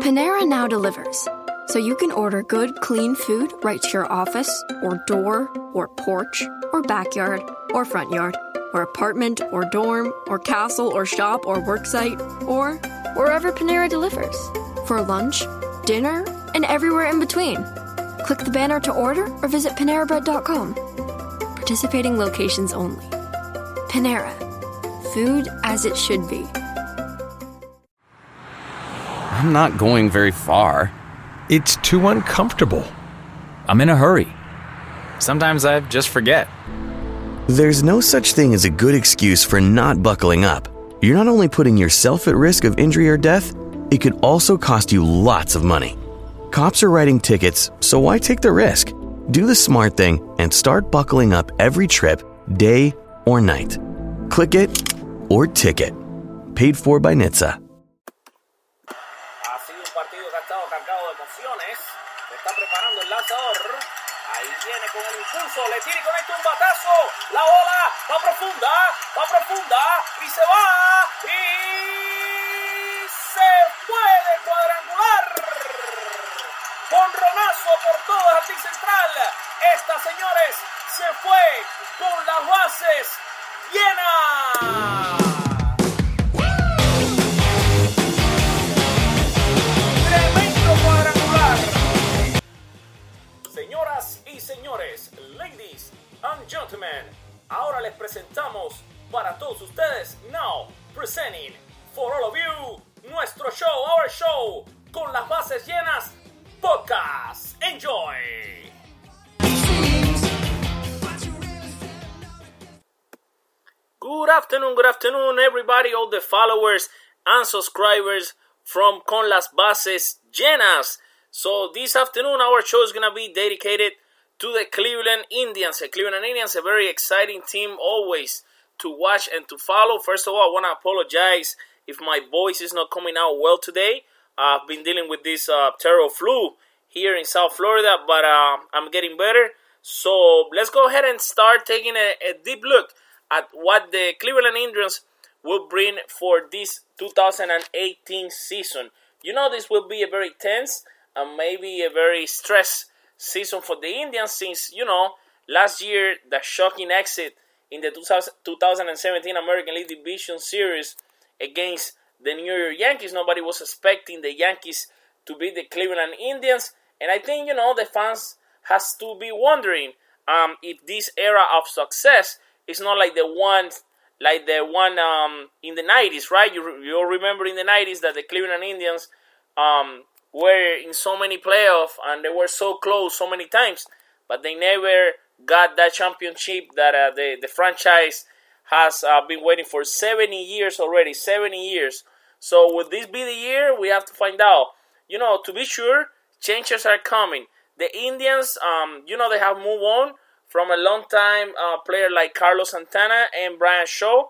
Panera now delivers, so you can order good, clean food right to your office, or door, or porch, or backyard, or front yard, or apartment, or dorm, or castle, or shop, or worksite, or wherever Panera delivers. For lunch, dinner, and everywhere in between. Click the banner to order or visit PaneraBread.com. Participating locations only. Panera. Food as it should be. I'm not going very far. It's too uncomfortable. I'm in a hurry. Sometimes I just forget. There's no such thing as a good excuse for not buckling up. You're not only putting yourself at risk of injury or death, it could also cost you lots of money. Cops are writing tickets, so why take the risk? Do the smart thing and start buckling up every trip, day or night. Click it or ticket. Paid for by NHTSA. Profunda. Y se va. Y se puede cuadrangular. Conronazo por el jardín central. Esta, señores, se fue con las bases llenas. Tremendo cuadrangular. Señoras y señores, ladies and gentlemen, ahora les presentamos para todos ustedes, now presenting for all of you, nuestro show, our show, con las bases llenas, podcast. Enjoy. Good afternoon, good afternoon, everybody, all the followers and subscribers from Con las Bases Llenas. So, this afternoon, our show is going to be dedicated to the Cleveland Indians. The Cleveland Indians, a very exciting team always to watch and to follow. First of all, I want to apologize if my voice is not coming out well today. I've been dealing with this uh, terrible flu here in South Florida, but uh, I'm getting better. So let's go ahead and start taking a, a deep look at what the Cleveland Indians will bring for this 2018 season. You know, this will be a very tense and maybe a very stress season for the Indians since, you know, last year the shocking exit in the 2017 American League Division Series against the New York Yankees. Nobody was expecting the Yankees to beat the Cleveland Indians. And I think, you know, the fans has to be wondering um, if this era of success is not like the one like the one um, in the 90s, right? You, you remember in the 90s that the Cleveland Indians um, were in so many playoffs and they were so close so many times, but they never got that championship that uh, the, the franchise has uh, been waiting for 70 years already. 70 years. So, would this be the year? We have to find out. You know, to be sure, changes are coming. The Indians, um, you know, they have moved on from a long time uh, player like Carlos Santana and Bryan Shaw.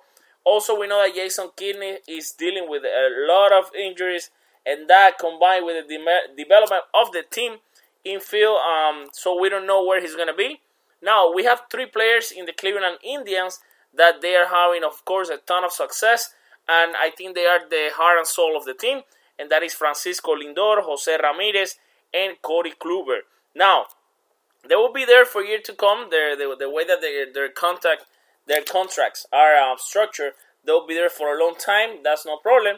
Also, we know that Jason Kipnis is dealing with a lot of injuries, and that combined with the de- development of the team infield, um, so we don't know where he's going to be. Now, we have three players in the Cleveland Indians that they are having, of course, a ton of success, and I think they are the heart and soul of the team, and that is Francisco Lindor, Jose Ramirez, and Corey Kluber. Now, they will be there for year to come. The, the way that their their contact their contracts are uh, structured, they'll be there for a long time. That's no problem.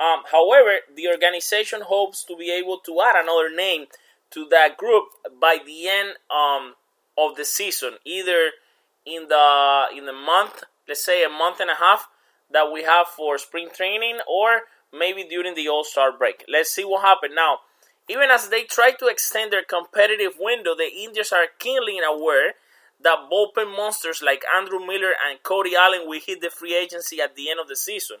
Um, however, the organization hopes to be able to add another name to that group by the end um, of the season, either in the in the month, let's say a month and a half that we have for spring training, or maybe during the All Star break. Let's see what happens now. Even as they try to extend their competitive window, the Indians are keenly aware that bullpen monsters like Andrew Miller and Cody Allen will hit the free agency at the end of the season.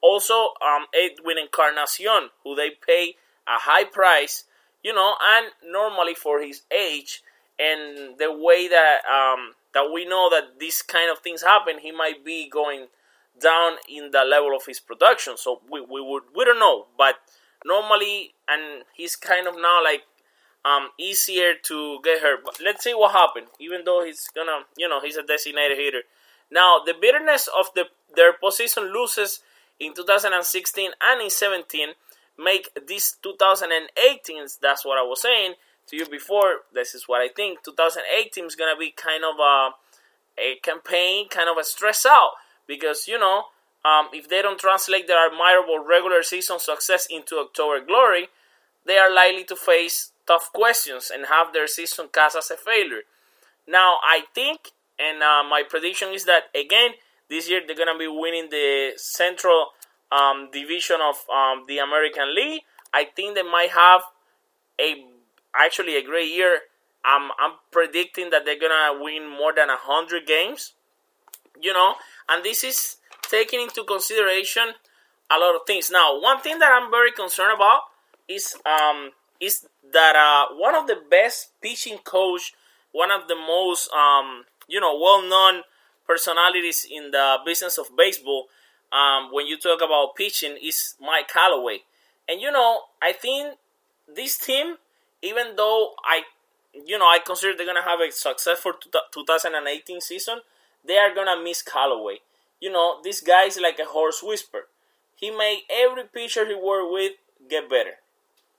Also, um, Edwin Encarnacion, who they pay a high price, you know, and normally for his age and the way that um, that we know that these kind of things happen, he might be going down in the level of his production. So we, we would we don't know, but normally, and he's kind of now like um easier to get hurt. But let's see what happened. Even though he's gonna, you know, he's a designated hitter. Now the bitterness of the their position loses in 2016 and in 17 make this 2018. That's what I was saying to you before. This is what I think. 2018 is gonna be kind of a a campaign, kind of a stress out because you know um, if they don't translate their admirable regular season success into October glory, they are likely to face tough questions and have their season cast as a failure. Now, I think, and uh, my prediction is that again this year they're gonna be winning the Central um, Division of um, the American League. I think they might have a actually a great year. I'm I'm predicting that they're gonna win more than hundred games. You know, and this is taking into consideration a lot of things. Now, one thing that I'm very concerned about is um is that uh, one of the best pitching coach, one of the most um you know well known personalities in the business of baseball, um, when you talk about pitching, is Mike Callaway. And you know, I think this team, even though I, you know, I consider they're gonna have a successful 2018 season, they are gonna miss Callaway. You know, this guy is like a horse whisper. He made every pitcher he worked with get better,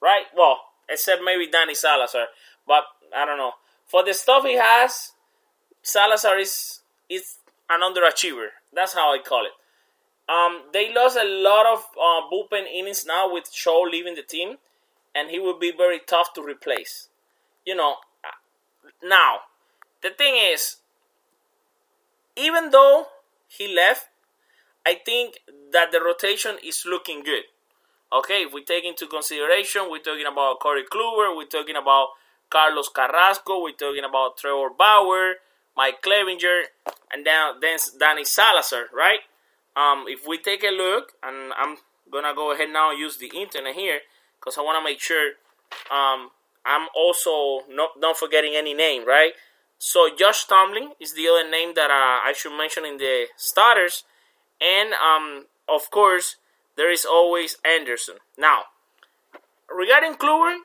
right? Well, except maybe Danny Salazar, but I don't know. For the stuff he has, Salazar is is an underachiever. That's how I call it. Um, they lost a lot of uh, bullpen innings now with Shaw leaving the team, and he will be very tough to replace. You know, now the thing is, even though he left, I think that the rotation is looking good. Okay, if we take into consideration, we're talking about Corey Kluber, we're talking about Carlos Carrasco, we're talking about Trevor Bauer, Mike Clevinger, and now then Danny Salazar, right? Um, if we take a look, and I'm gonna go ahead now and use the internet here because I want to make sure um, I'm also not not forgetting any name, right? So Josh Tomlin is the other name that uh, I should mention in the starters, and um, of course there is always Anderson. Now, regarding Kluber,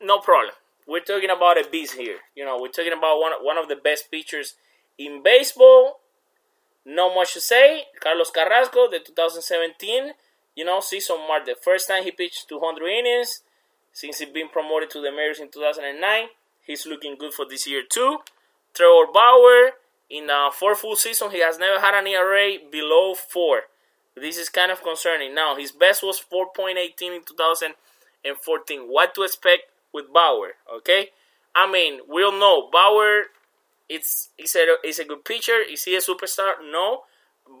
no problem we're talking about a beast here. You know, we're talking about one one of the best pitchers in baseball. No much to say. Carlos Carrasco, the 2017, you know, season mark the first time he pitched 200 innings since he's been promoted to the majors in 2009. He's looking good for this year too. Trevor Bauer, in a four full season, he has never had an ERA below four. This is kind of concerning. Now, his best was 4.18 in 2014. What to expect with Bauer. Okay, I mean we all know Bauer. It's he's a he's a good pitcher. Is he a superstar? No,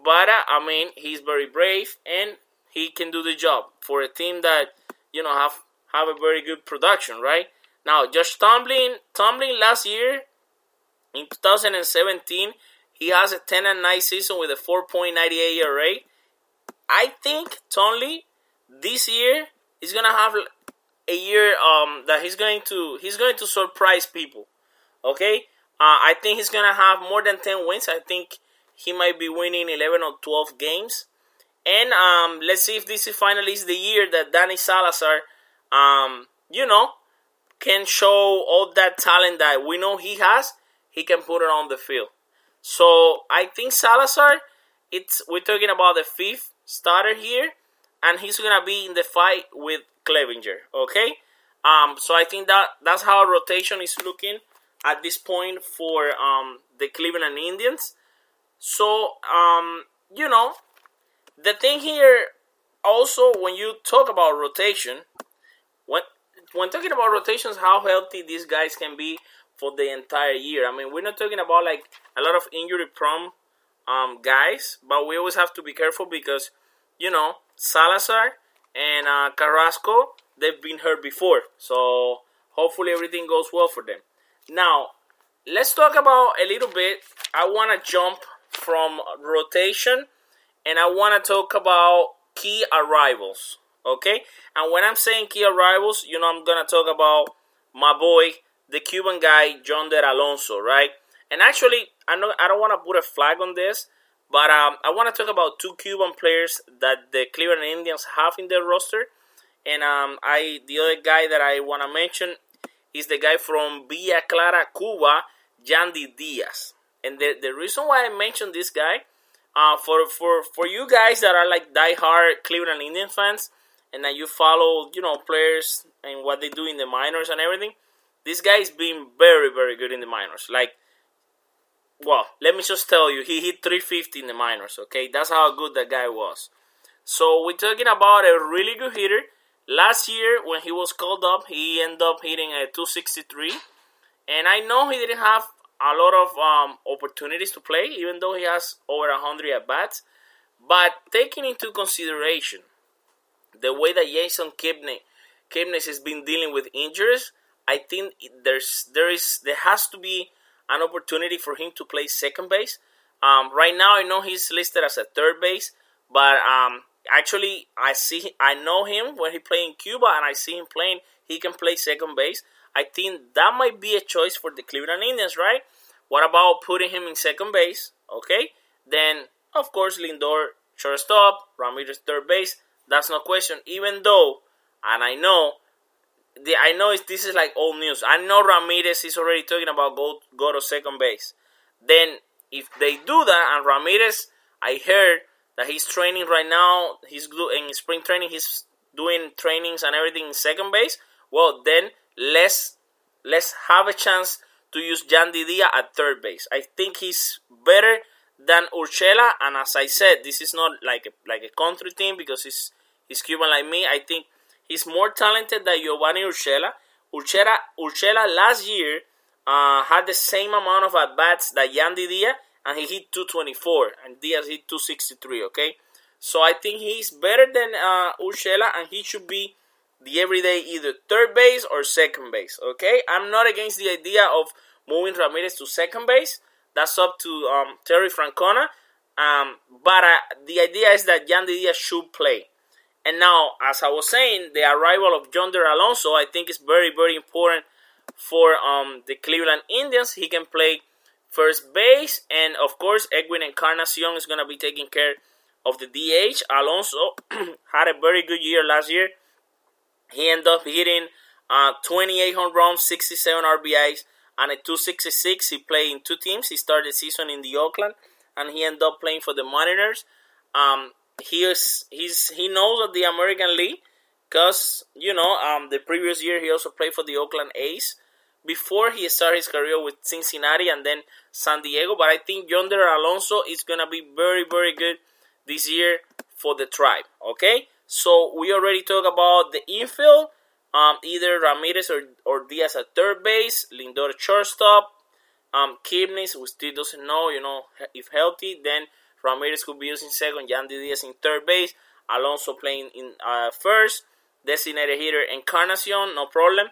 but uh, I mean he's very brave and he can do the job for a team that you know have have a very good production. Right now, Josh Tomlin Tomlin last year in 2017 he has a 10 and 9 season with a 4.98 ERA. I think Tomlin this year is gonna have a year um, that he's going to he's going to surprise people. Okay, uh, I think he's gonna have more than ten wins. I think he might be winning eleven or twelve games. And um, let's see if this is finally the year that Danny Salazar, um, you know, can show all that talent that we know he has. He can put it on the field. So I think Salazar, it's we're talking about the fifth starter here, and he's gonna be in the fight with Clevinger. Okay, um, so I think that that's how rotation is looking at this point for um, the Cleveland Indians. So um, you know, the thing here also when you talk about rotation, when when talking about rotations, how healthy these guys can be for the entire year. I mean, we're not talking about like a lot of injury prone um, guys, but we always have to be careful because you know Salazar and uh, Carrasco, they've been hurt before. So hopefully everything goes well for them. Now, let's talk about a little bit. I want to jump from rotation and I want to talk about key arrivals. Okay? And when I'm saying key arrivals, you know, I'm to talk about my boy, the Cuban guy, Yonder Alonso, right? And actually, I know I don't want to put a flag on this but um, I want to talk about two Cuban players that the Cleveland Indians have in their roster. And um, I the other guy that I want to mention is the guy from Villa Clara, Cuba, Yandy Diaz. And the, the reason why I mentioned this guy, uh, for, for, for you guys that are like die-hard Cleveland Indian fans, and that you follow, you know, players and what they do in the minors and everything, this guy is being very, very good in the minors. Like, well, let me just tell you, he hit 350 in the minors. Okay, that's how good that guy was. So we're talking about a really good hitter. Last year, when he was called up, he ended up hitting a 263, and I know he didn't have a lot of um, opportunities to play, even though he has over 100 at bats. But taking into consideration the way that Jason Kipnis, Kipnis has been dealing with injuries, I think there's there is there has to be an opportunity for him to play second base. Um, right now, I know he's listed as a third base, but um, actually, I see I know him when he played in Cuba, and I see him playing. He can play second base. I think that might be a choice for the Cleveland Indians, right? What about putting him in second base? Okay, then of course Lindor shortstop, Ramirez third base. That's no question. Even though, and I know, the I know this is like old news. I know Ramirez is already talking about go go to second base. Then if they do that, and Ramirez, I heard that he's training right now. He's in spring training. He's doing trainings and everything in second base. Well, then let's let's have a chance to use Yandy Diaz at third base. I think he's better than Urshela, and as I said, this is not like a, like a country team because he's he's Cuban like me. I think he's more talented than Giovanny Urshela. Urshela, Urshela last year uh, had the same amount of at bats that Yandy Diaz, and he hit 224, and Diaz hit 263. Okay, so I think he's better than uh, Urshela, and he should be the everyday either third base or second base. Okay, I'm not against the idea of moving Ramirez to second base. That's up to um, Terry Francona. Um, but uh, the idea is that Yandy Diaz should play. And now, as I was saying, the arrival of Yonder Alonso, I think is very, very important for um, the Cleveland Indians. He can play first base, and of course, Edwin Encarnacion is going to be taking care of the DH. Alonso had a very good year last year. He ended up hitting uh, 28 home runs, 67 RBIs, and a 266. He played in two teams. He started the season in the Oakland, and he ended up playing for the Mariners. Um, he is he's he knows of the American League because you know um, the previous year he also played for the Oakland A's before he started his career with Cincinnati and then San Diego. But I think Yonder Alonso is gonna be very very good this year for the tribe. Okay, so we already talked about the infield. Um, either Ramirez or, or Diaz at third base, Lindor at shortstop, um, Kipnis, who still doesn't know, you know, if healthy, then Ramirez could be using second, Yandy Diaz in third base, Alonso playing in uh, first, designated hitter Encarnacion, no problem.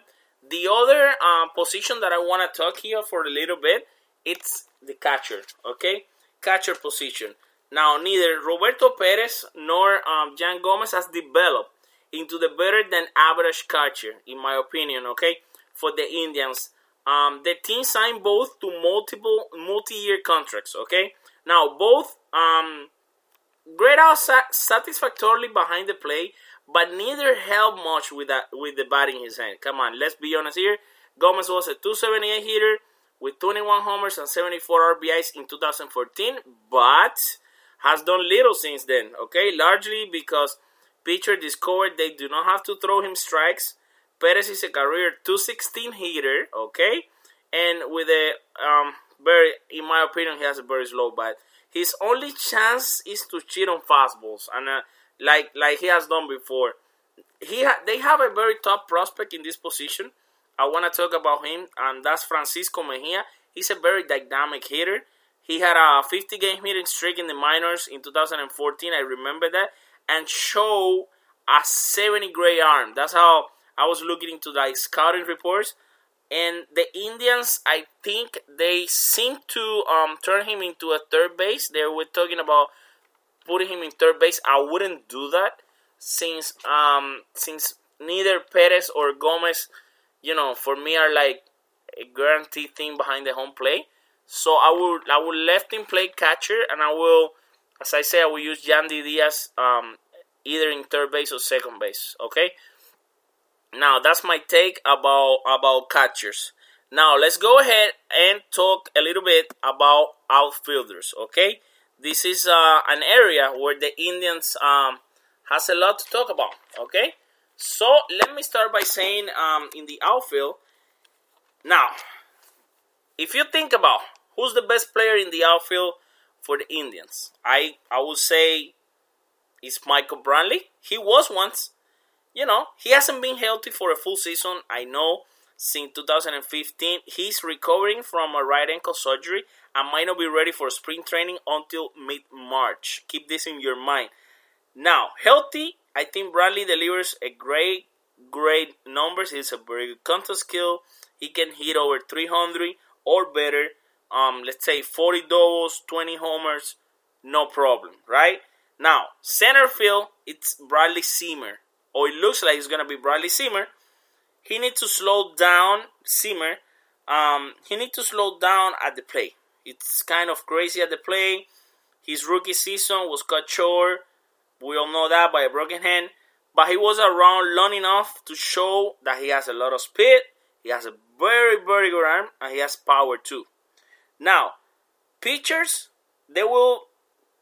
The other uh, position that I want to talk here for a little bit, it's the catcher, okay? Catcher position. Now, neither Roberto Perez nor um, Yan Gomes has developed into the better than average catcher, in my opinion, okay, for the Indians. Um, the team signed both to multiple multi-year contracts, okay? Now, both um, out satisfactorily behind the play, but neither helped much with that with the bat in his hand. Come on, let's be honest here. Gomes was a 278 hitter with 21 homers and 74 RBIs in 2014, but has done little since then, okay? Largely because pitcher discovered they do not have to throw him strikes. Perez is a career 216 hitter, okay? And with a um very in my opinion he has a very slow bat. His only chance is to cheat on fastballs and uh, like like he has done before. He ha- they have a very top prospect in this position. I want to talk about him and that's Francisco Mejia. He's a very dynamic hitter. He had a 50 game hitting streak in the minors in 2014. I remember that. And show a 70 gray arm. That's how I was looking into the scouting reports. And the Indians, I think they seem to um, turn him into a third base. They were talking about putting him in third base. I wouldn't do that since um, since neither Perez or Gomes, you know, for me are like a guaranteed thing behind the home plate. So I will I will left him play catcher, and I will, as I say, I will use Yandy Diaz um, either in third base or second base. Okay. Now that's my take about about catchers. Now let's go ahead and talk a little bit about outfielders. Okay, this is uh, an area where the Indians um, has a lot to talk about. Okay, so let me start by saying um, in the outfield. Now, if you think about who's the best player in the outfield for the Indians, I I would say it's Michael Brantley. He was once. You know, he hasn't been healthy for a full season. I know since 2015. He's recovering from a right ankle surgery and might not be ready for spring training until mid March. Keep this in your mind. Now, healthy, I think Brantley delivers a great, great numbers. He's a very good contact skill. He can hit over 300 or better. Um, let's say 40 doubles, 20 homers, no problem, right? Now, center field, it's Bradley Zimmer, or it looks like it's gonna be Bradley Zimmer he needs to slow down Zimmer. Um, he needs to slow down at the play. It's kind of crazy at the play. His rookie season was cut short. We all know that by a broken hand. But he was around long enough to show that he has a lot of speed. He has a very, very good arm. And he has power too. Now, pitchers, they will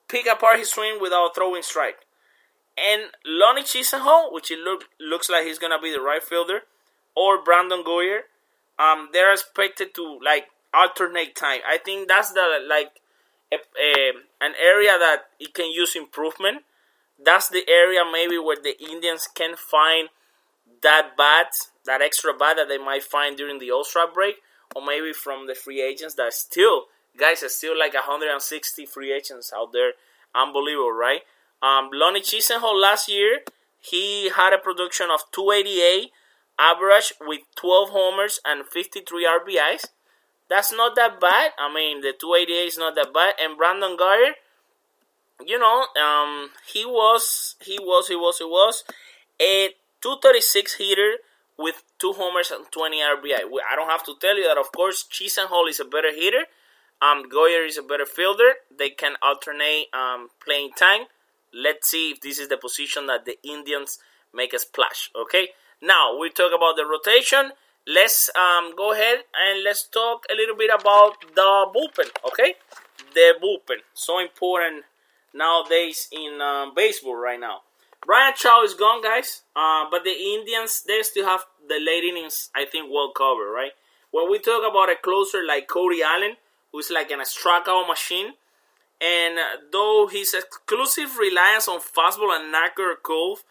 pick apart his swing without throwing strike. And Lonnie Chisenhall, which it look, looks like he's to be the right fielder, or Brandon Guyer, um, they're expected to like alternate time. I think that's the like a, a, an area that it can use improvement. That's the area maybe where the Indians can find that bat, that extra bat that they might find during the All Star break, or maybe from the free agents that still guys are still like 160 free agents out there. Unbelievable, right? Um, Lonnie Chisenhall last year he had a production of 288 average with 12 homers and 53 RBIs. That's not that bad. I mean, the 288 is not that bad. And Brandon Guyer, you know, um, he was, he was, he was, he was a 236 hitter with two homers and 20 RBI. I don't have to tell you that, of course, Chisenhall is a better hitter. Um, Guyer is a better fielder. They can alternate um, playing time. Let's see if this is the position that the Indians make a splash. Okay. Now we talk about the rotation. Let's um, go ahead and let's talk a little bit about the bullpen. Okay, the bullpen so important nowadays in uh, baseball right now. Bryan Shaw is gone, guys. Uh, but the Indians they still have the late innings. I think well covered, right? When we talk about a closer like Cody Allen, who's like an strikeout machine, and though his exclusive reliance on fastball and knuckle curve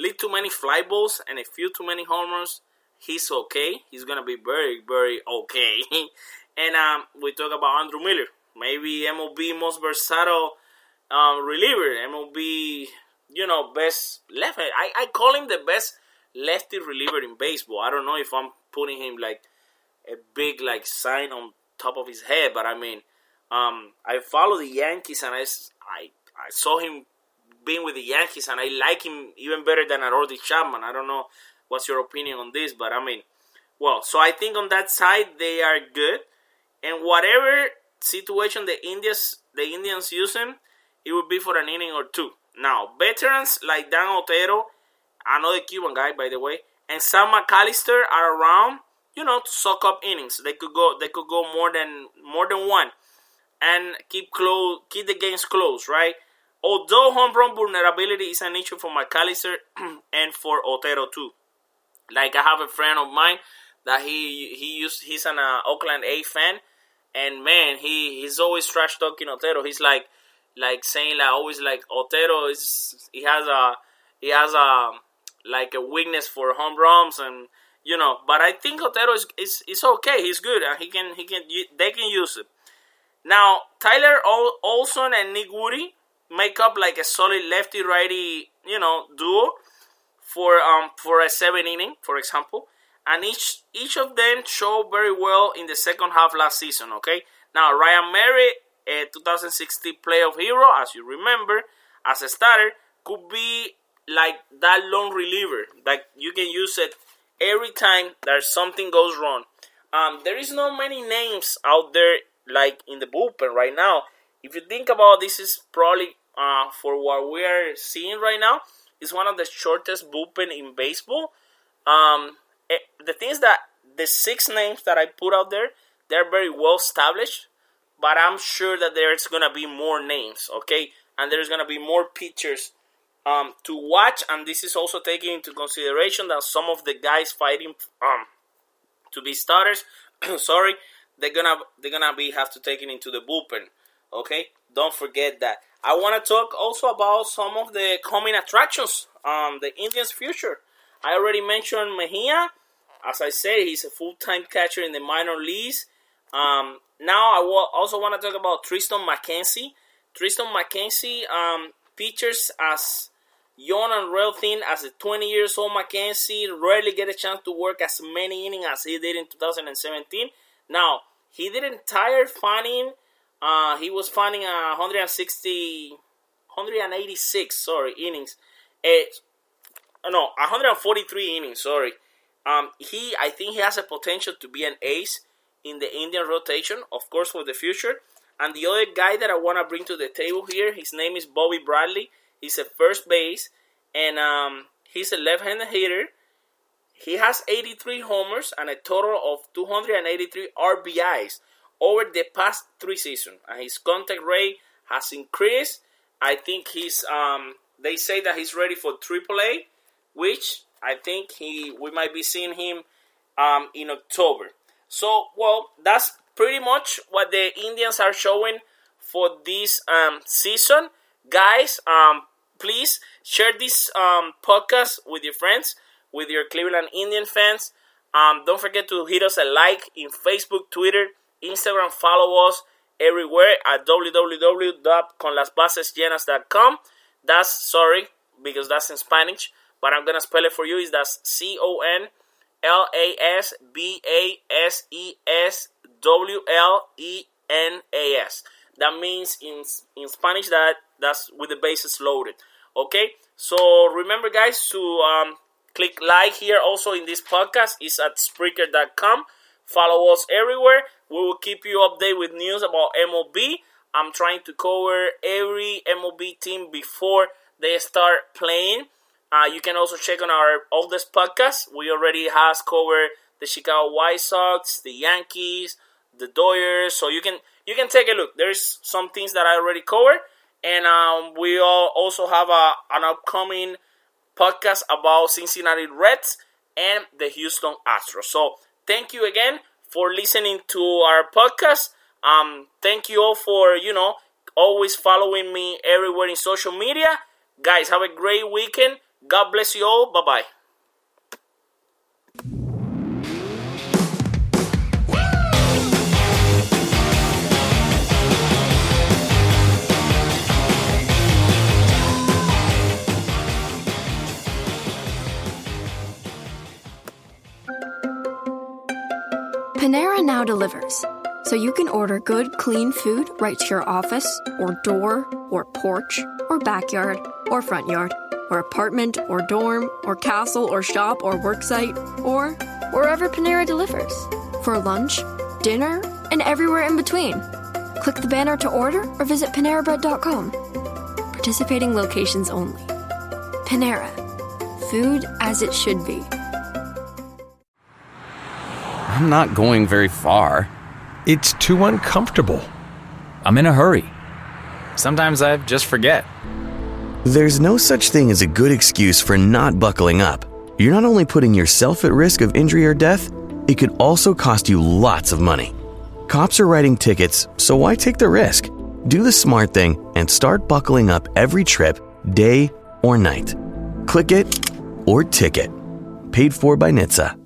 lead to many fly balls and a few too many homers, he's okay. He's gonna be very, very okay. and um, we talk about Andrew Miller, maybe MLB most versatile um, reliever, MLB, you know, best left. I, I call him the best lefty reliever in baseball. I don't know if I'm putting him like a big like sign on top of his head, but I mean, um, I follow the Yankees and I, I, I saw him being with the Yankees, and I like him even better than Aroldis Chapman. I don't know what's your opinion on this, but I mean, well, so I think on that side they are good, and whatever situation the Indians the Indians use him, it would be for an inning or two. Now, veterans like Dan Otero, another Cuban guy by the way, and Sam McAllister are around, you know, to suck up innings. They could go they could go more than more than one and keep close keep the games close, right? Although home run vulnerability is an issue for McAllister and for Otero too. Like I have a friend of mine that he he used he's an uh, Oakland A fan, and man, he he's always trash talking Otero. He's like like saying like always like Otero is he has a he has a like a weakness for home runs and you know. But I think Otero is is, is okay. He's good and he can he can they can use it. Now Tyler Olson and Nick Goody make up like a solid lefty righty, you know, duo for um for a seven inning, for example. And each each of them showed very well in the second half last season. Okay, now Ryan Merritt, a 2016 playoff hero, as you remember, as a starter, could be like that long reliever. Like you can use it every time that something goes wrong. Um, there is not many names out there like in the bullpen right now if you think about this is probably uh, for what we are seeing right now It's one of the shortest bullpen in baseball. Um, it, eh, the things that the six names that I put out there, they're very well established, but I'm sure that there's gonna be more names, okay, and there's gonna be more pitchers um, to watch, and this is also taking into consideration that some of the guys fighting um, to be starters, sorry, they're gonna they're gonna be have to take it into the bullpen. Okay, don't forget that. I want to talk also about some of the coming attractions, um, the Indians' future. I already mentioned Mejia. As I said, he's a full-time catcher in the minor leagues. Um, now I will also want to talk about Triston McKenzie. Triston McKenzie um, features as young and real thin as a 20 years old McKenzie. Rarely get a chance to work as many innings as he did in 2017. Now he didn't tire finding. Uh, he was finding uh, 160, 186 sorry innings. Uh, no, 143 innings. Sorry. Um, he I think he has a potential to be an ace in the Indian rotation, of course, for the future. And the other guy that I want to bring to the table here, his name is Bobby Bradley. He's a first base, and um, he's a left-handed hitter. He has 83 homers and a total of 283 RBIs over the past three seasons, and his contact rate has increased. I think he's. Um, they say that he's ready for AAA, which I think he we might be seeing him um, in October. So, well, that's pretty much what the Indians are showing for this um, season. Guys, um, please share this um, podcast with your friends, with your Cleveland Indian fans. Um, don't forget to hit us a like in Facebook, Twitter, Instagram. Follow us everywhere at www.conlasbasesllenas.com. That's sorry because that's in Spanish, but I'm gonna spell it for you. Is that's C O N L A S B A S E S W L E N A S. That means in in Spanish that that's with the bases loaded. Okay, so remember, guys, to um, click like here also in this podcast is at Spreaker.com. Follow us everywhere. We will keep you updated with news about MLB. I'm trying to cover every MLB team before they start playing. Uh, you can also check on our oldest podcast. We already has covered the Chicago White Sox, the Yankees, the Dodgers. So you can you can take a look. There's some things that I already covered, and um, we all also have a, an upcoming podcast about Cincinnati Reds and the Houston Astros. So thank you again for listening to our podcast. Um, thank you all for you know always following me everywhere in social media. Guys, have a great weekend. God bless you all. Bye bye. Panera now delivers, so you can order good, clean food right to your office, or door, or porch, or backyard, or front yard, or apartment, or dorm, or castle, or shop, or worksite, or wherever Panera delivers. For lunch, dinner, and everywhere in between. Click the banner to order or visit PaneraBread.com. Participating locations only. Panera. Food as it should be. I'm not going very far. It's too uncomfortable. I'm in a hurry. Sometimes I just forget. There's no such thing as a good excuse for not buckling up. You're not only putting yourself at risk of injury or death, it could also cost you lots of money. Cops are writing tickets, so why take the risk? Do the smart thing and start buckling up every trip, day or night. Click it or ticket. Paid for by NHTSA.